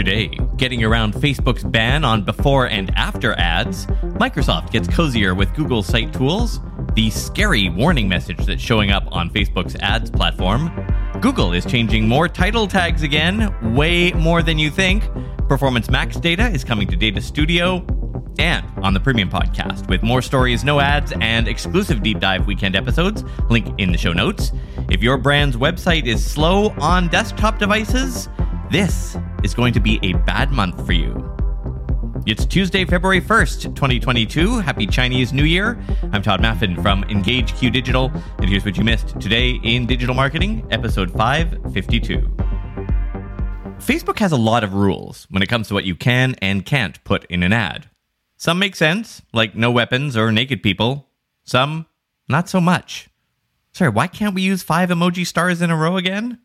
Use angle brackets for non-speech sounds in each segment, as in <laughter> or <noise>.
Today, getting around Facebook's ban on before and after ads, Microsoft gets cozier with Google Site Tools, the scary warning message that's showing up on Facebook's ads platform, Google is changing more title tags again, way more than you think, Performance Max data is coming to Data Studio, and on the Premium Podcast with more stories, no ads, and exclusive deep dive weekend episodes. Link in the show notes. If your brand's website is slow on desktop devices, this is going to be a bad month for you. It's Tuesday, February 1st, 2022. Happy Chinese New Year. I'm Tod Maffin from EngageQ Digital, and here's what you missed today in digital marketing, episode 552. Facebook has a lot of rules when it comes to what you can and can't put in an ad. Some make sense, like no weapons or naked people. Some, not so much. Sorry, why can't we use five emoji stars in a row again?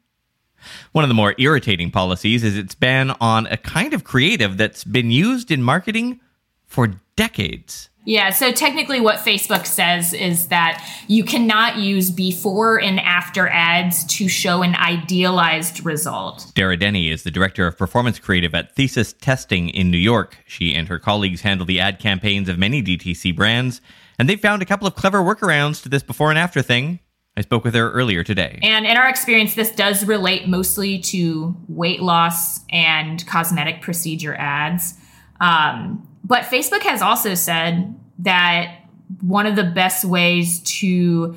One of the more irritating policies is its ban on a kind of creative that's been used in marketing for decades. Yeah, so technically, what Facebook says is that you cannot use before and after ads to show an idealized result. Dara Denny is the director of performance creative at Thesis Testing in New York. She and her colleagues handle the ad campaigns of many DTC brands, and they found a couple of clever workarounds to this before and after thing. I spoke with her earlier today. And in our experience, this does relate mostly to weight loss and cosmetic procedure ads. Um, but Facebook has also said that one of the best ways to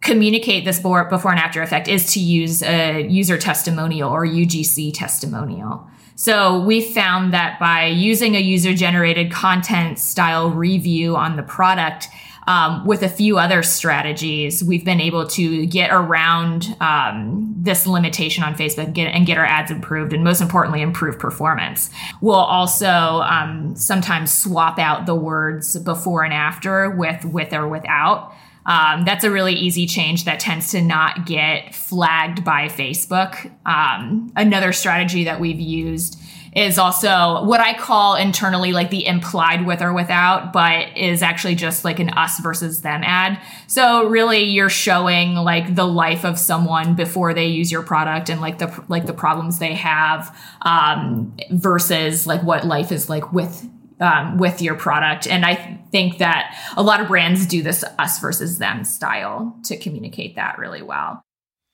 communicate this before and after effect is to use a user testimonial or UGC testimonial. So we found that by using a user generated content style review on the product, um, with a few other strategies, we've been able to get around um, this limitation on Facebook and get, and get, our ads improved, and most importantly, improve performance. We'll also um, sometimes swap out the words before and after with with or without. Um, that's a really easy change that tends to not get flagged by Facebook. Um, another strategy that we've used is also what I call internally like the implied with or without, but is actually just like an us versus them ad. So really you're showing like the life of someone before they use your product and like the like the problems they have um, versus like what life is like with um, with your product. And I think that a lot of brands do this us versus them style to communicate that really well.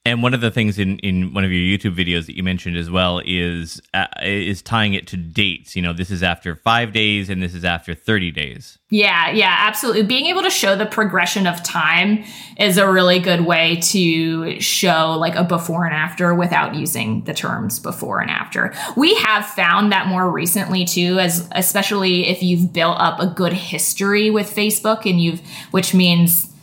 And one of the things in, in one of your YouTube videos that you mentioned as well is uh, is tying it to dates. You know, this is after five days and this is after thirty days. Yeah, yeah, absolutely. Being able to show the progression of time is a really good way to show like a before and after without using the terms before and after. We have found that more recently too, as especially if you've built up a good history with Facebook and you've, which means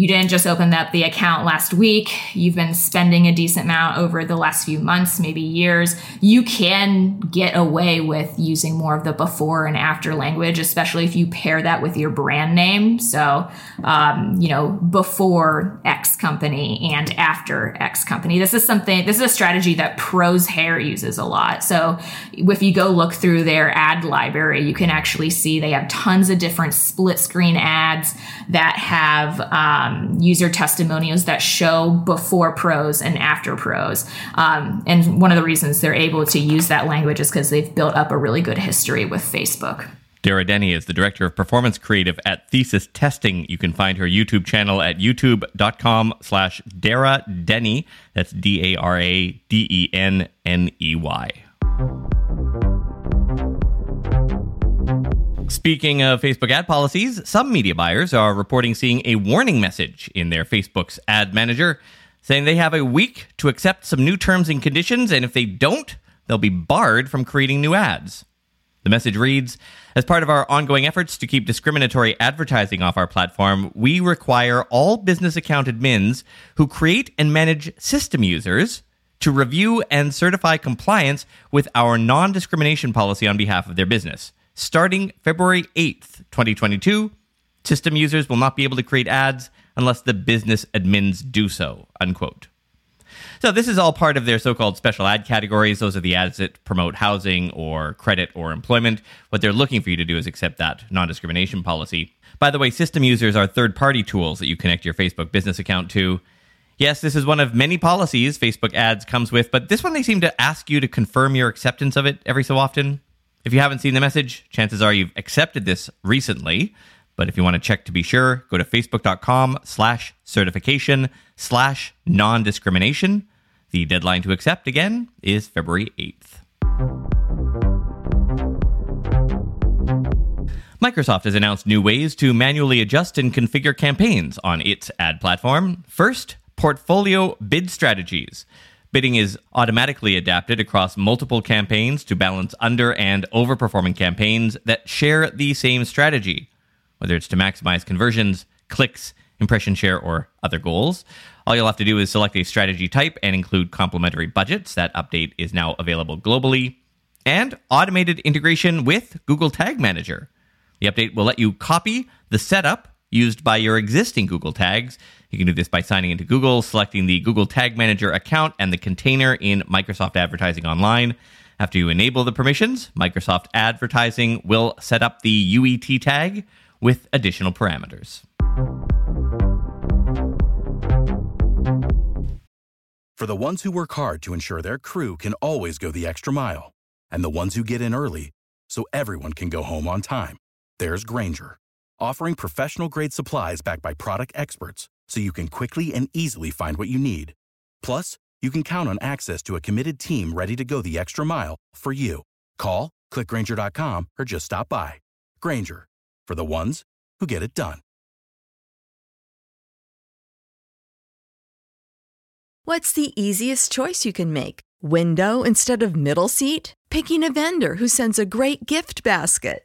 you didn't just open up the account last week. You've been spending a decent amount over the last few months, maybe years. You can get away with using more of the before and after language, especially if you pair that with your brand name. So, um, you know, before X company and after X company. This is something, this is a strategy that Prose Hair uses a lot. So, if you go look through their ad library, you can actually see they have tons of different split screen ads that have, um, um, user testimonials that show before Prose and after Prose. Um, and one of the reasons they're able to use that language is because they've built up a really good history with Facebook. Dara Denny is the director of performance creative at Thesis Testing. You can find her YouTube channel at youtube.com slash Dara Denny. That's D Speaking of Facebook ad policies, some media buyers are reporting seeing a warning message in their Facebook's ad manager saying they have a week to accept some new terms and conditions, and if they don't, they'll be barred from creating new ads. The message reads As part of our ongoing efforts to keep discriminatory advertising off our platform, we require all business account admins who create and manage system users to review and certify compliance with our non discrimination policy on behalf of their business starting February 8th, 2022. System users will not be able to create ads unless the business admins do so, unquote. So this is all part of their so-called special ad categories. Those are the ads that promote housing or credit or employment. What they're looking for you to do is accept that non-discrimination policy. By the way, system users are third-party tools that you connect your Facebook business account to. Yes, this is one of many policies Facebook ads comes with, but this one they seem to ask you to confirm your acceptance of it every so often. If you haven't seen the message, chances are you've accepted this recently. But if you want to check to be sure, go to facebook.com slash certification slash non-discrimination. The deadline to accept, again, is February 8th. Microsoft has announced new ways to manually adjust and configure campaigns on its ad platform. First, portfolio bid strategies. Bidding is automatically adapted across multiple campaigns to balance under and overperforming campaigns that share the same strategy, whether it's to maximize conversions, clicks, impression share, or other goals. All you'll have to do is select a strategy type and include complementary budgets. That update is now available globally. And automated integration with Google Tag Manager. The update will let you copy the setup used by your existing Google tags. You can do this by signing into Google, selecting the Google Tag Manager account and the container in Microsoft Advertising Online. After you enable the permissions, Microsoft Advertising will set up the UET tag with additional parameters. For the ones who work hard to ensure their crew can always go the extra mile, and the ones who get in early so everyone can go home on time, there's Grainger offering professional grade supplies backed by product experts so you can quickly and easily find what you need. Plus, you can count on access to a committed team ready to go the extra mile for you. Call, clickgrainger.com, or just stop by. Grainger, for the ones who get it done. What's the easiest choice you can make? Window instead of middle seat? Picking a vendor who sends a great gift basket?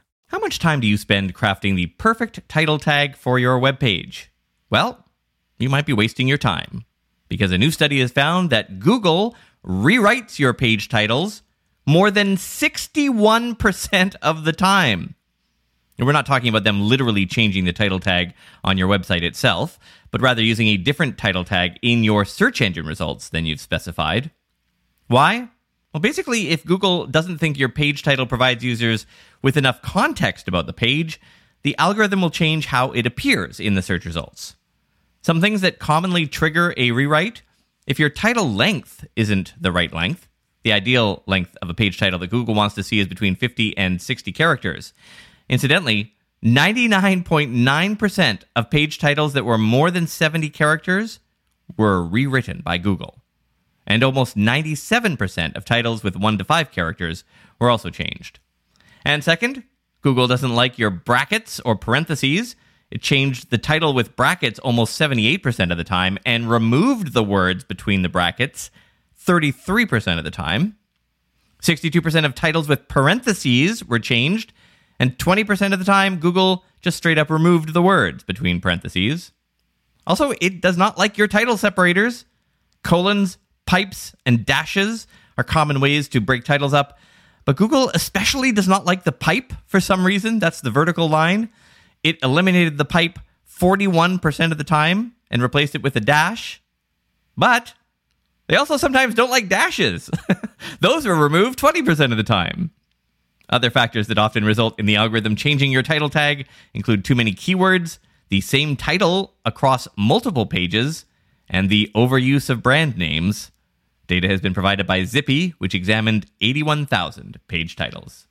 How much time do you spend crafting the perfect title tag for your webpage? Well, you might be wasting your time because a new study has found that Google rewrites your page titles more than 61% of the time. And we're not talking about them literally changing the title tag on your website itself, but rather using a different title tag in your search engine results than you've specified. Why? Well, basically, if Google doesn't think your page title provides users with enough context about the page, the algorithm will change how it appears in the search results. Some things that commonly trigger a rewrite if your title length isn't the right length, the ideal length of a page title that Google wants to see is between 50 and 60 characters. Incidentally, 99.9% of page titles that were more than 70 characters were rewritten by Google. And almost 97% of titles with 1 to 5 characters were also changed. And second, Google doesn't like your brackets or parentheses. It changed the title with brackets almost 78% of the time and removed the words between the brackets 33% of the time. 62% of titles with parentheses were changed, and 20% of the time, Google just straight up removed the words between parentheses. Also, it does not like your title separators. Colons, pipes, and dashes are common ways to break titles up, but Google especially does not like the pipe for some reason. That's the vertical line. It eliminated the pipe 41% of the time and replaced it with a dash. But they also sometimes don't like dashes. <laughs> Those are removed 20% of the time. Other factors that often result in the algorithm changing your title tag include too many keywords, the same title across multiple pages, and the overuse of brand names. Data has been provided by Zyppy, which examined 81,000 page titles.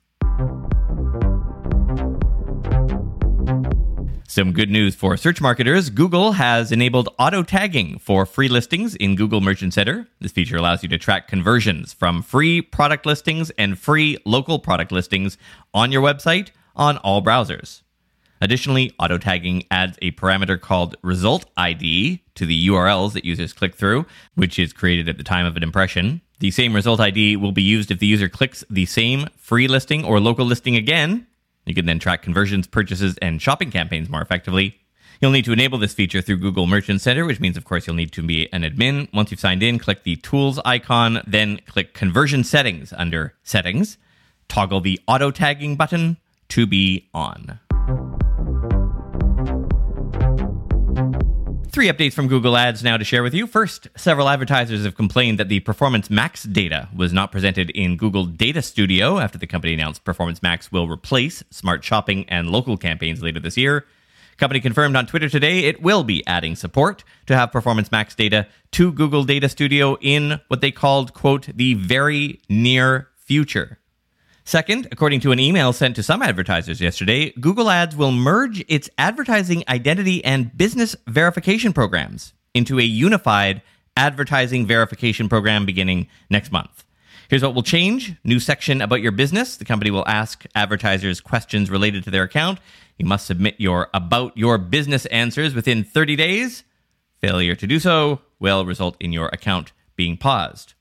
Some good news for search marketers Google has enabled auto tagging for free listings in Google Merchant Center. This feature allows you to track conversions from free product listings and free local product listings on your website on all browsers. Additionally, auto tagging adds a parameter called result ID to the URLs that users click through, which is created at the time of an impression. The same result ID will be used if the user clicks the same free listing or local listing again. You can then track conversions, purchases, and shopping campaigns more effectively. You'll need to enable this feature through Google Merchant Center, which means, of course, you'll need to be an admin. Once you've signed in, click the Tools icon, then click Conversion Settings under Settings. Toggle the Auto Tagging button to be on. Three updates from Google Ads now to share with you. First, several advertisers have complained that the Performance Max data was not presented in Google Data Studio after the company announced Performance Max will replace smart shopping and local campaigns later this year. Company confirmed on Twitter today it will be adding support to have Performance Max data to Google Data Studio in what they called, quote, the very near future. Second, according to an email sent to some advertisers yesterday, Google Ads will merge its advertising identity and business verification programs into a unified advertising verification program beginning next month. Here's what will change new section about your business. The company will ask advertisers questions related to their account. You must submit your about your business answers within 30 days. Failure to do so will result in your account being paused.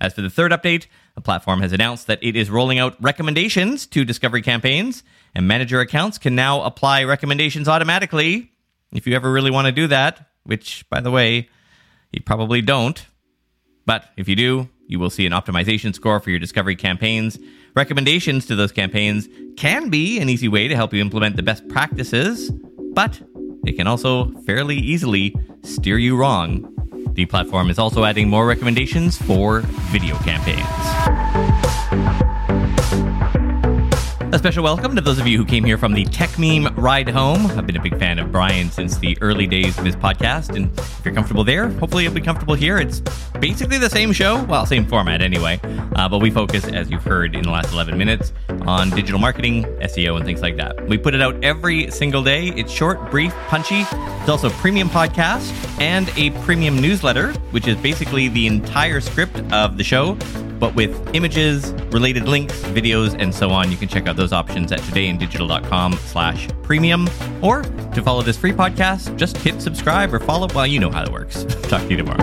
As for the third update, the platform has announced that it is rolling out recommendations to discovery campaigns, and manager accounts can now apply recommendations automatically. If you ever really want to do that, which, by the way, you probably don't, but if you do, you will see an optimization score for your discovery campaigns. Recommendations to those campaigns can be an easy way to help you implement the best practices, but it can also fairly easily steer you wrong the platform is also adding more recommendations for video campaigns. A special welcome to those of you who came here from the Techmeme ride home. I've been a big fan of Brian since the early days of his podcast, and if you're comfortable there, hopefully you'll be comfortable here. It's basically the same show, well, same format anyway, uh, but we focus, as you've heard in the last 11 minutes, on digital marketing, SEO, and things like that. We put it out every single day. It's short, brief, punchy. It's also a premium podcast and a premium newsletter, which is basically the entire script of the show but with images, related links, videos, and so on. You can check out those options at todayindigital.com slash premium. Or to follow this free podcast, just hit subscribe or follow. Well, you know how it works. <laughs> Talk to you tomorrow.